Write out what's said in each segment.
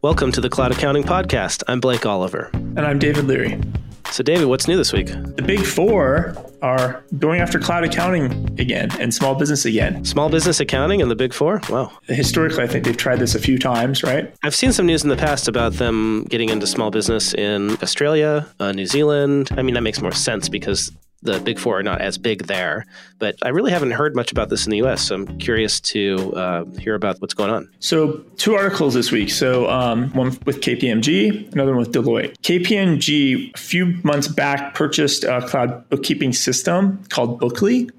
Welcome to the Cloud Accounting Podcast. I'm Blake Oliver. And I'm David Leary. So, David, what's new this week? The big four are going after cloud accounting again and small business again. Small business accounting and the big four? Wow. Historically, I think they've tried this a few times, right? I've seen some news in the past about them getting into small business in Australia, uh, New Zealand. I mean, that makes more sense because the big four are not as big there. But I really haven't heard much about this in the US. So I'm curious to uh, hear about what's going on. So, two articles this week. So, um, one with KPMG, another one with Deloitte. KPMG, a few months back, purchased a cloud bookkeeping system called Bookly.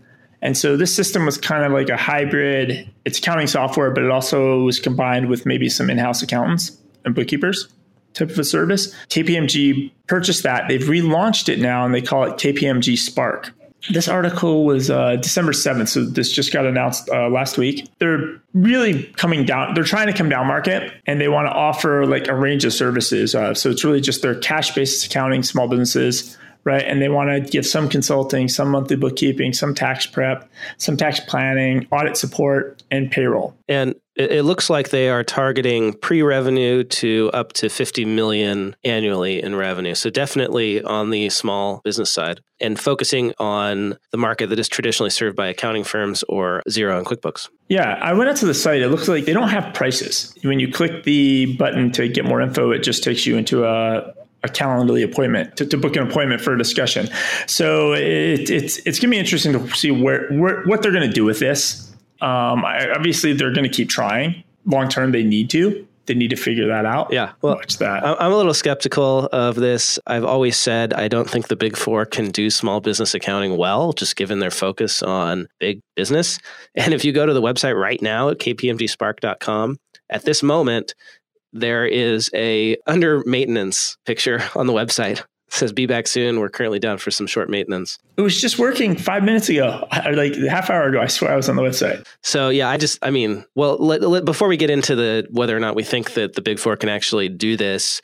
And so this system was kind of like a hybrid. It's accounting software, but it also was combined with maybe some in-house accountants and bookkeepers type of a service. KPMG purchased that. They've relaunched it now and they call it KPMG Spark. This article was uh, December 7th, so this just got announced uh, last week. They're really coming down, they're trying to come down market and they want to offer like a range of services. Uh, so it's really just their cash based accounting, small businesses, right? And they want to give some consulting, some monthly bookkeeping, some tax prep, some tax planning, audit support, and payroll. And it looks like they are targeting pre-revenue to up to 50 million annually in revenue. So definitely on the small business side and focusing on the market that is traditionally served by accounting firms or Xero and QuickBooks. Yeah, I went out to the site. It looks like they don't have prices. When you click the button to get more info, it just takes you into a a Calendly appointment to, to, book an appointment for a discussion. So it, it's it's going to be interesting to see where, where what they're going to do with this. Um, I, obviously, they're going to keep trying. Long term, they need to. They need to figure that out. Yeah, well, watch that. I'm a little skeptical of this. I've always said I don't think the big four can do small business accounting well, just given their focus on big business. And if you go to the website right now at kpmgspark.com, at this moment, there is a under maintenance picture on the website says be back soon. We're currently down for some short maintenance. It was just working five minutes ago, like half hour ago. I swear I was on the website. So yeah, I just, I mean, well, let, let, before we get into the whether or not we think that the big four can actually do this,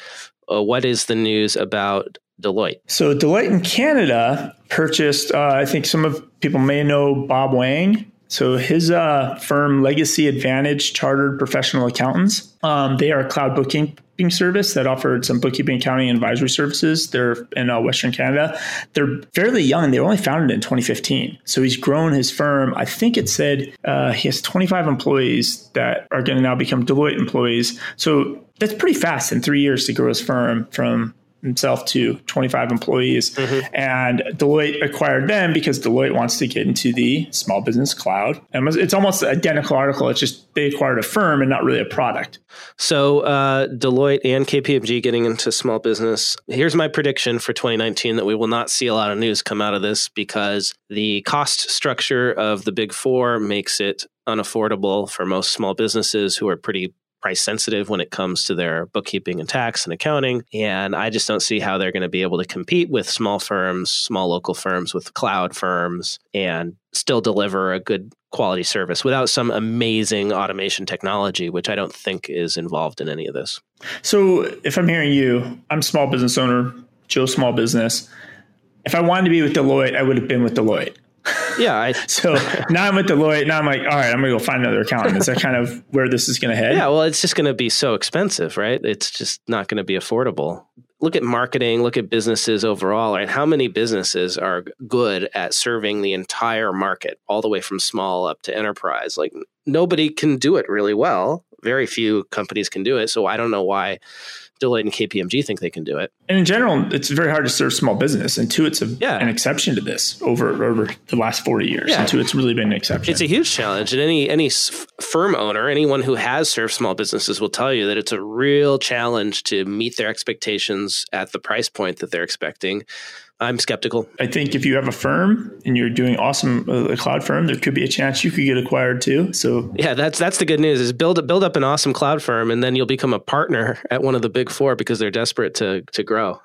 uh, what is the news about Deloitte? So Deloitte in Canada purchased. Uh, I think some of people may know Bob Wang. So his uh, firm, Legacy Advantage Chartered Professional Accountants, um, they are a cloud bookkeeping service that offered some bookkeeping, accounting, and advisory services. They're in uh, Western Canada. They're fairly young. They were only founded in 2015. So he's grown his firm. I think it said uh, he has 25 employees that are going to now become Deloitte employees. So that's pretty fast in three years to grow his firm from himself to 25 employees. Mm-hmm. And Deloitte acquired them because Deloitte wants to get into the small business cloud. And it's almost an identical article. It's just they acquired a firm and not really a product. So uh, Deloitte and KPMG getting into small business. Here's my prediction for 2019 that we will not see a lot of news come out of this because the cost structure of the big four makes it unaffordable for most small businesses who are pretty price sensitive when it comes to their bookkeeping and tax and accounting. And I just don't see how they're going to be able to compete with small firms, small local firms, with cloud firms, and still deliver a good quality service without some amazing automation technology, which I don't think is involved in any of this. So, if I'm hearing you, I'm small business owner, Joe Small Business. If I wanted to be with Deloitte, I would have been with Deloitte. Yeah. I, so now I'm at Deloitte. Now I'm like, all right, I'm going to go find another accountant. Is that kind of where this is going to head? Yeah. Well, it's just going to be so expensive, right? It's just not going to be affordable. Look at marketing, look at businesses overall, right? How many businesses are good at serving the entire market, all the way from small up to enterprise? Like nobody can do it really well. Very few companies can do it. So I don't know why Deloitte and KPMG think they can do it. And in general, it's very hard to serve small business. And two, it's a, yeah. an exception to this over over the last 40 years. Yeah. And two, it's really been an exception. It's a huge challenge. And any any firm owner, anyone who has served small businesses will tell you that it's a real challenge to meet their expectations at the price point that they're expecting. I'm skeptical. I think if you have a firm and you're doing awesome, uh, a cloud firm, there could be a chance you could get acquired too. So yeah, that's that's the good news is build build up an awesome cloud firm, and then you'll become a partner at one of the big four because they're desperate to to grow.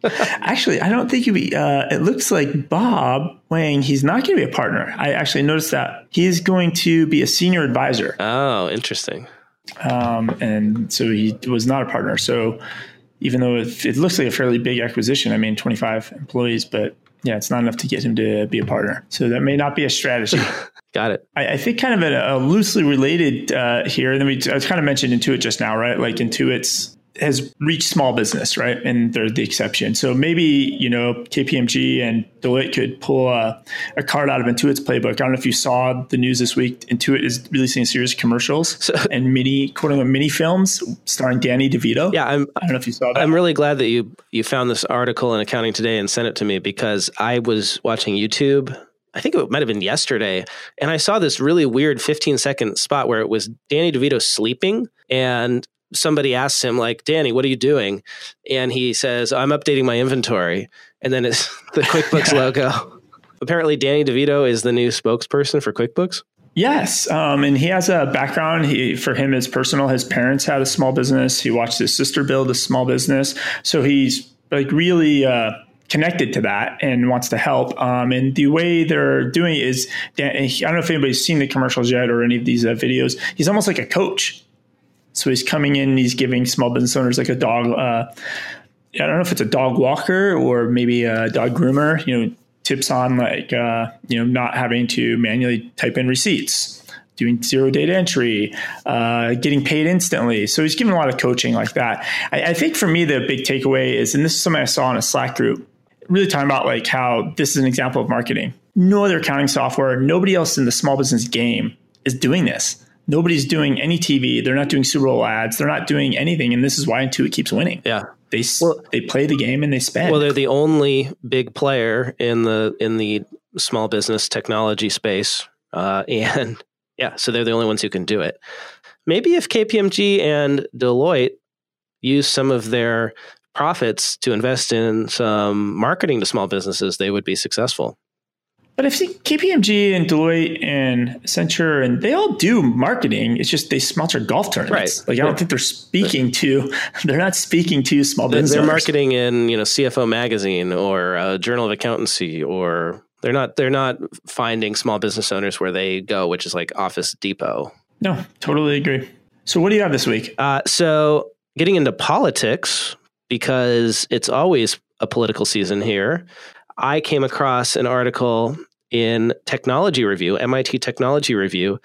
actually, I don't think you be. Uh, it looks like Bob Wang. He's not going to be a partner. I actually noticed that he's going to be a senior advisor. Oh, interesting. Um, and so he was not a partner. So even though it, it looks like a fairly big acquisition. I mean, 25 employees, but yeah, it's not enough to get him to be a partner. So that may not be a strategy. Got it. I, I think kind of a, a loosely related uh, here, and then we I was kind of mentioned Intuit just now, right? Like Intuit's has reached small business, right? And they're the exception. So maybe, you know, KPMG and Deloitte could pull a, a, card out of Intuit's playbook. I don't know if you saw the news this week. Intuit is releasing a series of commercials and mini, quote unquote, mini films starring Danny DeVito. Yeah. I'm, I don't know if you saw that. I'm really glad that you, you found this article in Accounting Today and sent it to me because I was watching YouTube I think it might have been yesterday, and I saw this really weird 15 second spot where it was Danny DeVito sleeping, and somebody asks him like danny what are you doing? And he says i'm updating my inventory. And then it's the quickbooks logo. Apparently danny devito is the new spokesperson for quickbooks. Yes um, and he has a background. He, for him is personal. His parents had a small business. He watched his sister build a small business. So he's like really uh, connected to that and wants to help. Um, and the way they're doing it is, I don't know if anybody's seen the commercials yet or any of these uh, videos. He's almost like a coach. So he's coming in, he's giving small business owners like a dog. Uh, I don't know if it's a dog walker or maybe a dog groomer. You know, tips on like uh, you know not having to manually type in receipts, doing zero data entry, uh, getting paid instantly. So he's giving a lot of coaching like that. I, I think for me the big takeaway is, and this is something I saw in a Slack group, really talking about like how this is an example of marketing. No other accounting software, nobody else in the small business game is doing this nobody's doing any TV. They're not doing Super Bowl ads. They're not doing anything, and this is why Intuit keeps winning. Yeah, they well, they play the game and they spend. Well, they're the only big player in the in the small business technology space, uh, and yeah, so they're the only ones who can do it. Maybe if KPMG and Deloitte use some of their profits to invest in some marketing to small businesses, they would be successful. But I think KPMG and Deloitte and Accenture and they all do marketing. It's just they sponsor golf tournaments. Right. Like I don't think they're speaking to they're not speaking to small business. They're marketing in you know CFO magazine or uh, Journal of Accountancy or they're not they're not finding small business owners where they go, which is like Office Depot. No, totally agree. So what do you have this week? Uh, so getting into politics because it's always a political season here. I came across an article in Technology Review, MIT Technology Review,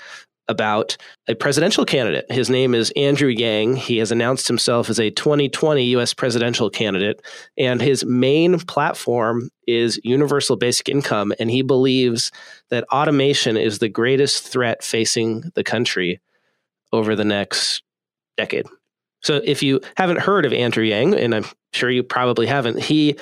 about a presidential candidate. His name is Andrew Yang. He has announced himself as a 2020 US presidential candidate, and his main platform is universal basic income. And he believes that automation is the greatest threat facing the country over the next decade. So, if you haven't heard of Andrew Yang, and I'm sure you probably haven't, he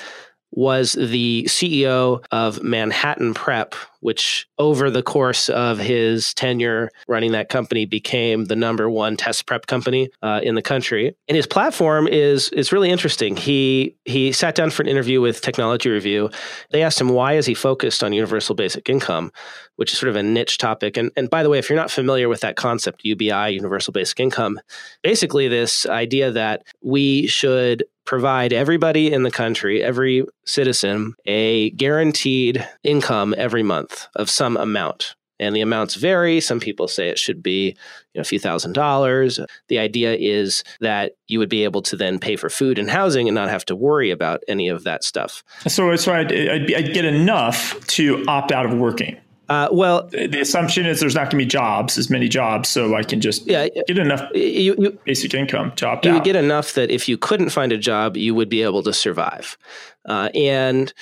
was the CEO of Manhattan Prep, which over the course of his tenure running that company became the number one test prep company uh, in the country. And his platform is is really interesting. He he sat down for an interview with Technology Review. They asked him why is he focused on universal basic income, which is sort of a niche topic. And and by the way, if you're not familiar with that concept, UBI, universal basic income, basically this idea that we should provide everybody in the country, every citizen, a guaranteed income every month of some amount. And the amounts vary. Some people say it should be you know, a few thousand dollars. The idea is that you would be able to then pay for food and housing and not have to worry about any of that stuff. So, so I'd, I'd, I'd get enough to opt out of working. Uh, well, the assumption is there's not going to be jobs, as many jobs, so I can just yeah, get enough you, you, basic income to opt you out. would get enough that if you couldn't find a job, you would be able to survive. Uh, and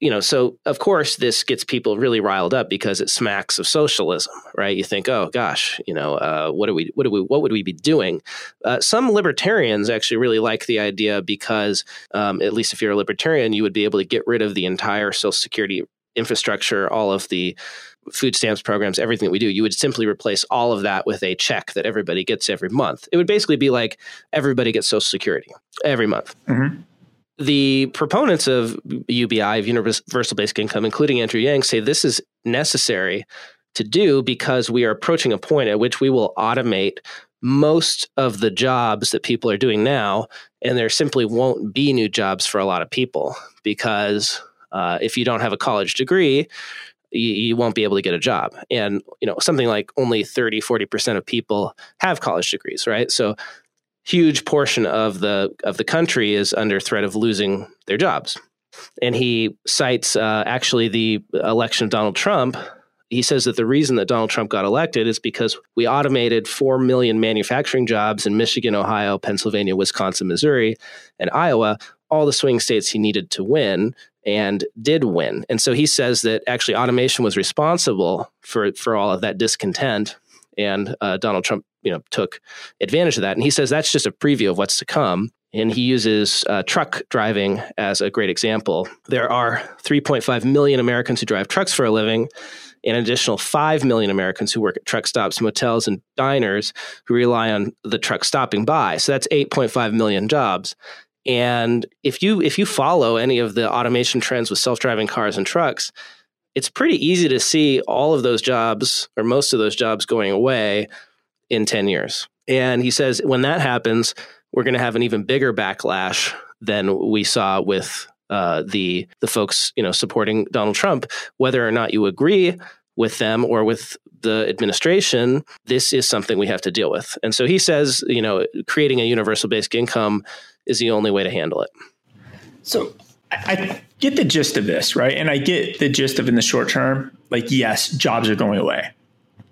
you know, so of course this gets people really riled up because it smacks of socialism, right? You think, oh gosh, you know, uh, what are we, what do we, what would we be doing? Uh, some libertarians actually really like the idea because, um, at least if you're a libertarian, you would be able to get rid of the entire Social Security infrastructure, all of the food stamps programs, everything that we do, you would simply replace all of that with a check that everybody gets every month. It would basically be like everybody gets Social Security every month. Mm-hmm. The proponents of UBI, of universal basic income, including Andrew Yang, say this is necessary to do because we are approaching a point at which we will automate most of the jobs that people are doing now, and there simply won't be new jobs for a lot of people because uh, if you don't have a college degree, you, you, won't be able to get a job. And, you know, something like only 30, 40% of people have college degrees, right? So huge portion of the of the country is under threat of losing their jobs. And he cites uh, actually the election of Donald Trump he says that the reason that Donald Trump got elected is because we automated 4 million manufacturing jobs in Michigan, Ohio, Pennsylvania, Wisconsin, Missouri, and Iowa, all the swing states he needed to win and did win. And so he says that actually automation was responsible for, for all of that discontent. And uh, Donald Trump, you know, took advantage of that. And he says that's just a preview of what's to come. And he uses uh, truck driving as a great example. There are 3.5 million Americans who drive trucks for a living, and an additional 5 million Americans who work at truck stops, motels, and diners who rely on the truck stopping by. So that's 8.5 million jobs. And if you if you follow any of the automation trends with self-driving cars and trucks, it's pretty easy to see all of those jobs or most of those jobs going away in 10 years. And he says when that happens, we're going to have an even bigger backlash than we saw with uh, the the folks you know supporting Donald Trump, whether or not you agree with them or with the administration, this is something we have to deal with. And so he says, you know, creating a universal basic income is the only way to handle it. So I get the gist of this, right? And I get the gist of in the short term, like yes, jobs are going away,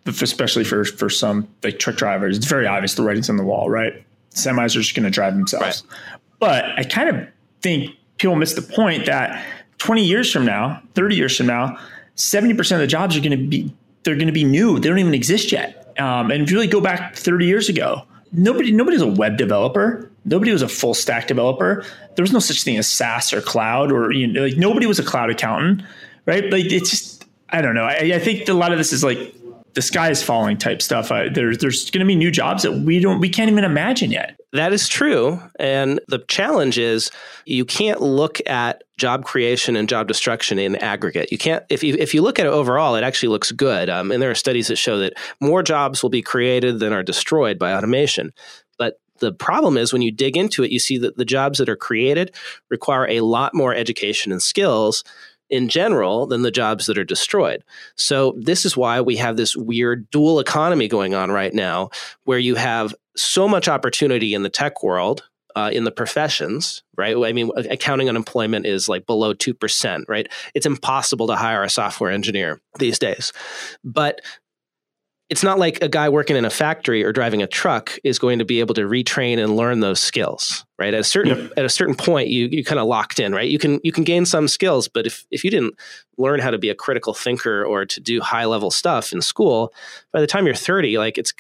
especially for for some like truck drivers. It's very obvious the writing's on the wall, right? Semis are just going to drive themselves. Right. But I kind of think people miss the point that 20 years from now, 30 years from now, 70% of the jobs are going to be they're going to be new. They don't even exist yet. Um, and if you really go back 30 years ago, nobody nobody's a web developer. Nobody was a full stack developer. There was no such thing as SaaS or cloud, or you know, like nobody was a cloud accountant, right? Like it's just I don't know. I, I think a lot of this is like the sky is falling type stuff. I, there, there's going to be new jobs that we don't we can't even imagine yet. That is true, and the challenge is you can't look at job creation and job destruction in aggregate. You can't if you if you look at it overall, it actually looks good. Um, and there are studies that show that more jobs will be created than are destroyed by automation But the problem is when you dig into it, you see that the jobs that are created require a lot more education and skills in general than the jobs that are destroyed. So, this is why we have this weird dual economy going on right now, where you have so much opportunity in the tech world. Uh, in the professions, right? I mean, accounting unemployment is like below 2%, right? It's impossible to hire a software engineer these days. But it's not like a guy working in a factory or driving a truck is going to be able to retrain and learn those skills right? At a certain yep. at a certain point you you kind of locked in right? You can you can gain some skills but if if you didn't learn how to be a critical thinker or to do high level stuff in school by the time you're 30 like it's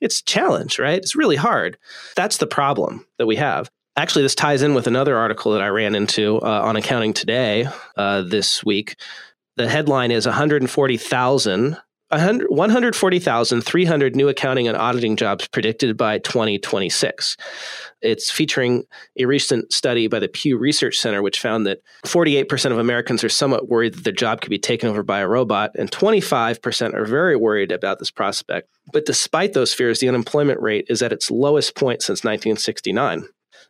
it's challenge right? It's really hard. That's the problem that we have. Actually this ties in with another article that i ran into uh, on accounting today uh, this week. The headline is 140,000 140,300 new accounting and auditing jobs predicted by 2026. It's featuring a recent study by the Pew Research Center, which found that 48% of Americans are somewhat worried that their job could be taken over by a robot, and 25% are very worried about this prospect. But despite those fears, the unemployment rate is at its lowest point since 1969.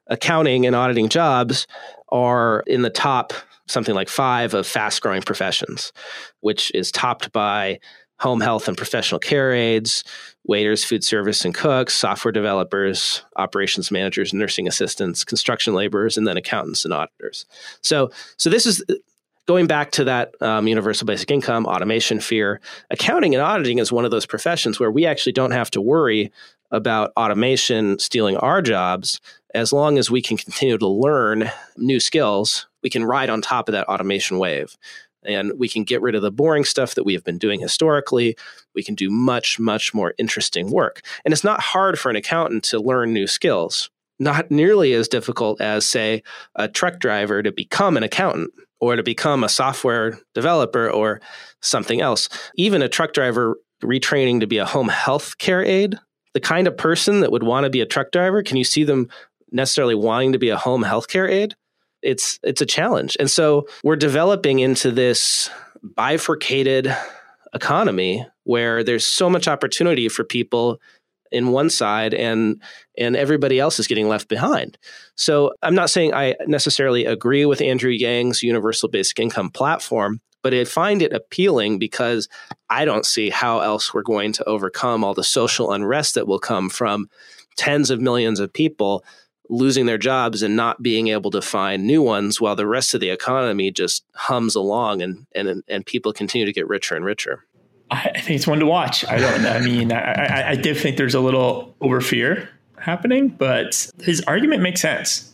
Accounting and auditing jobs are in the top something like five of fast growing professions, which is topped by home health and professional care aides, waiters, food service and cooks, software developers, operations managers, nursing assistants, construction laborers, and then accountants and auditors. So, so this is going back to that um, universal basic income automation fear. Accounting and auditing is one of those professions where we actually don't have to worry about automation stealing our jobs as long as we can continue to learn new skills we can ride on top of that automation wave and we can get rid of the boring stuff that we have been doing historically. We can do much, much more interesting work. And it's not hard for an accountant to learn new skills, not nearly as difficult as, say, a truck driver to become an accountant or to become a software developer or something else. Even a truck driver retraining to be a home health care aide, the kind of person that would want to be a truck driver, can you see them necessarily wanting to be a home healthcare aide? It's it's a challenge. And so we're developing into this bifurcated economy where there's so much opportunity for people in one side and and everybody else is getting left behind. So I'm not saying I necessarily agree with Andrew Yang's universal basic income platform, but I find it appealing because I don't see how else we're going to overcome all the social unrest that will come from tens of millions of people losing their jobs and not being able to find new ones while the rest of the economy just hums along and and and people continue to get richer and richer. I, think it's one to watch. I don't. I mean, I, I, I did think there's a little over fear happening, but his argument makes sense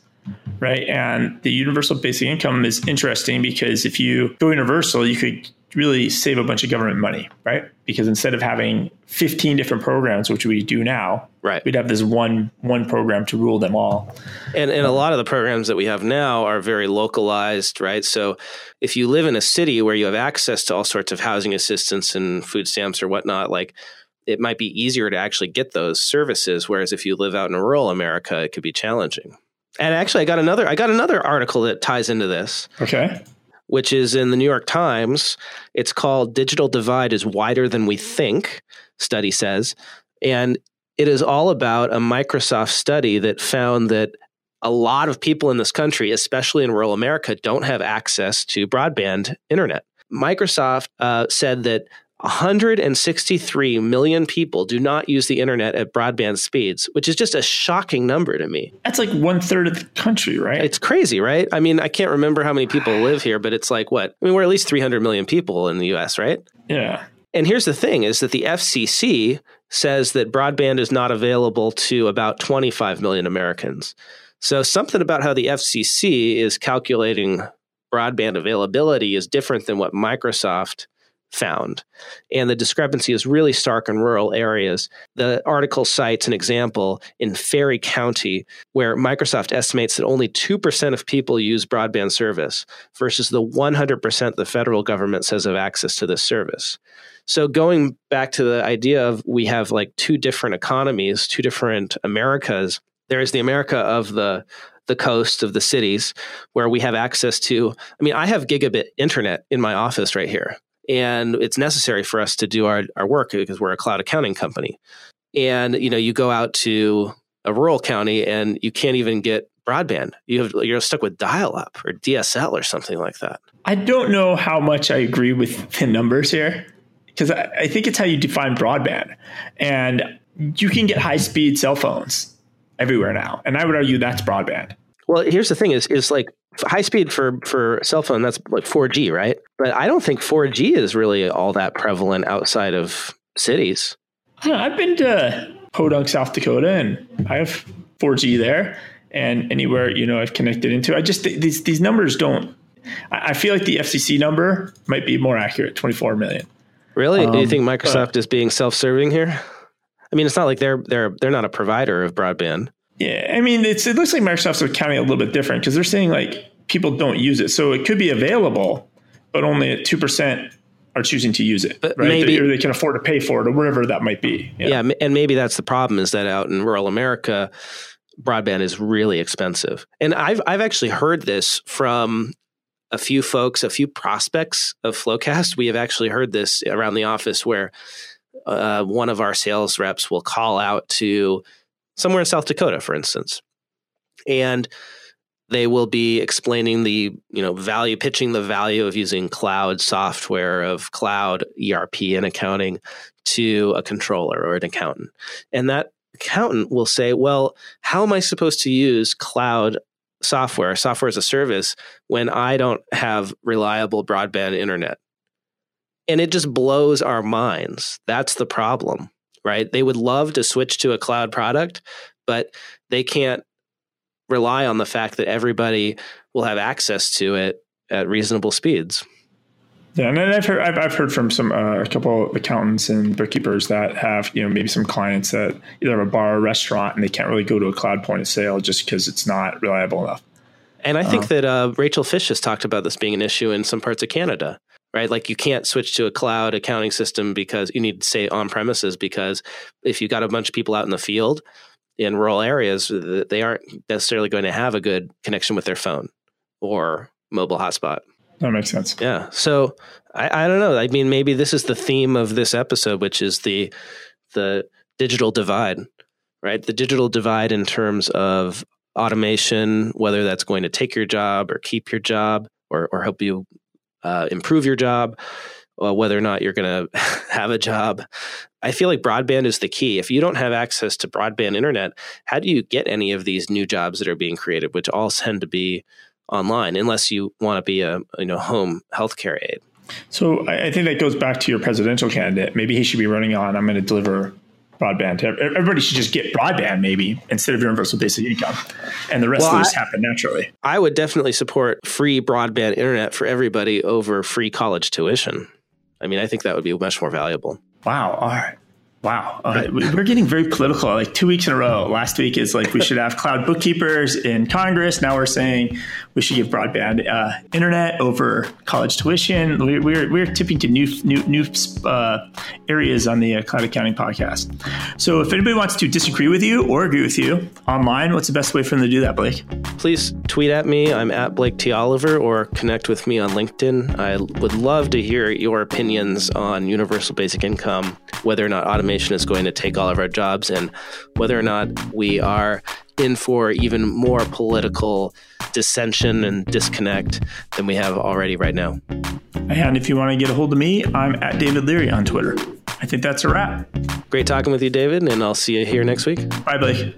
right? And the universal basic income is interesting because if you go universal, you could really save a bunch of government money, right? Because instead of having 15 different programs, which we do now, right. we'd have this one one program to rule them all. And and a lot of the programs that we have now are very localized, right? So if you live in a city where you have access to all sorts of housing assistance and food stamps or whatnot, like it might be easier to actually get those services. Whereas if you live out in rural America, it could be challenging. And actually, I got another I got another article that ties into this. Okay which is in the New York Times. It's called Digital Divide is Wider Than We Think, study says. And it is all about a Microsoft study that found that a lot of people in this country, especially in rural America, don't have access to broadband internet. Microsoft uh, said that 163 million people do not use the internet at broadband speeds, which is just a shocking number to me. That's like one third of the country, right? It's crazy, right? I mean, I can't remember how many people live here, but it's like what? I mean, we're at least 300 million people in the US, right? Yeah. And here's the thing is that the FCC says that broadband is not available to about 25 million Americans. So something about how the FCC is calculating broadband availability is different than what Microsoft found. And the discrepancy is really stark in rural areas. The article cites an example in Ferry County where Microsoft estimates that only 2% of people use broadband service versus the 100% the federal government says have access to this service. So going back to the idea of we have like two different economies, two different Americas. There is the America of the the coast of the cities where we have access to I mean I have gigabit internet in my office right here and it's necessary for us to do our, our work because we're a cloud accounting company. And you know you go out to a rural county and you can't even get broadband. You have you're stuck with dial up or dsl or something like that. I don't know how much i agree with the numbers here because I, I think it's how you define broadband. And you can get high speed cell phones everywhere now and i would argue that's broadband. Well here's the thing is is like high speed for for cell phone that's like 4G, right? But I don't think 4G is really all that prevalent outside of cities. I've been to Podunk, South Dakota, and I have 4G there. And anywhere you know I've connected into, I just these these numbers don't. I feel like the FCC number might be more accurate, 24 million. Really? Um, Do you think Microsoft but, is being self-serving here? I mean, it's not like they're they're they're not a provider of broadband. Yeah, I mean, it's it looks like Microsoft's accounting a little bit different because they're saying like people don't use it, so it could be available, but only at two percent are choosing to use it, but right? Maybe, they, or they can afford to pay for it, or wherever that might be. Yeah. yeah, and maybe that's the problem is that out in rural America, broadband is really expensive, and I've I've actually heard this from a few folks, a few prospects of FloQast. We have actually heard this around the office where uh, one of our sales reps will call out to somewhere in South Dakota, for instance. And they will be explaining the you know value pitching the value of using cloud software of cloud erp and accounting to a controller or an accountant. And that accountant will say well how am i supposed to use cloud software software as a service when i don't have reliable broadband internet? And it just blows our minds. That's the problem right? They would love to switch to a cloud product, but they can't rely on the fact that everybody will have access to it at reasonable speeds. Yeah, and I've heard I've, I've heard from some uh, a couple of accountants and bookkeepers that have you know maybe some clients that either have a bar or restaurant and they can't really go to a cloud point of sale just because it's not reliable enough. And I think uh, that uh, Rachel Fisch has talked about this being an issue in some parts of Canada right? Like you can't switch to a cloud accounting system because you need to stay on premises because if you've got a bunch of people out in the field in rural areas, they aren't necessarily going to have a good connection with their phone or mobile hotspot. That makes sense. Yeah. So I, I don't know. I mean, maybe this is the theme of this episode, which is the the digital divide, right? The digital divide in terms of automation, whether that's going to take your job or keep your job or, or help you uh, improve your job, uh, whether or not you're going to have a job. I feel like broadband is the key. If you don't have access to broadband internet, how do you get any of these new jobs that are being created, which all tend to be online, unless you want to be a you know home healthcare aide? So I, I think that goes back to your presidential candidate. Maybe he should be running on. I'm going to deliver broadband everybody. Should just get broadband maybe instead of your universal basic income, and the rest well, of this happen naturally. I would definitely support free broadband internet for everybody over free college tuition. I mean, I think that would be much more valuable. Wow. All right. Wow, uh, we're getting very political. Like two weeks in a row. Last week is like we should have cloud bookkeepers in Congress. Now we're saying we should give broadband uh, internet over college tuition. We're, we're, we're tipping to new new new uh, areas on the uh, Cloud Accounting podcast. So if anybody wants to disagree with you or agree with you online, what's the best way for them to do that, Blake? Please tweet at me. I'm at Blake T Oliver, or connect with me on LinkedIn. I would love to hear your opinions on universal basic income, whether or not automation automation is going to take all of our jobs and whether or not we are in for even more political dissension and disconnect than we have already right now. And if you want to get a hold of me, I'm at David Leary on Twitter. I think that's a wrap. Great talking with you, David, and I'll see you here next week. Bye, Blake.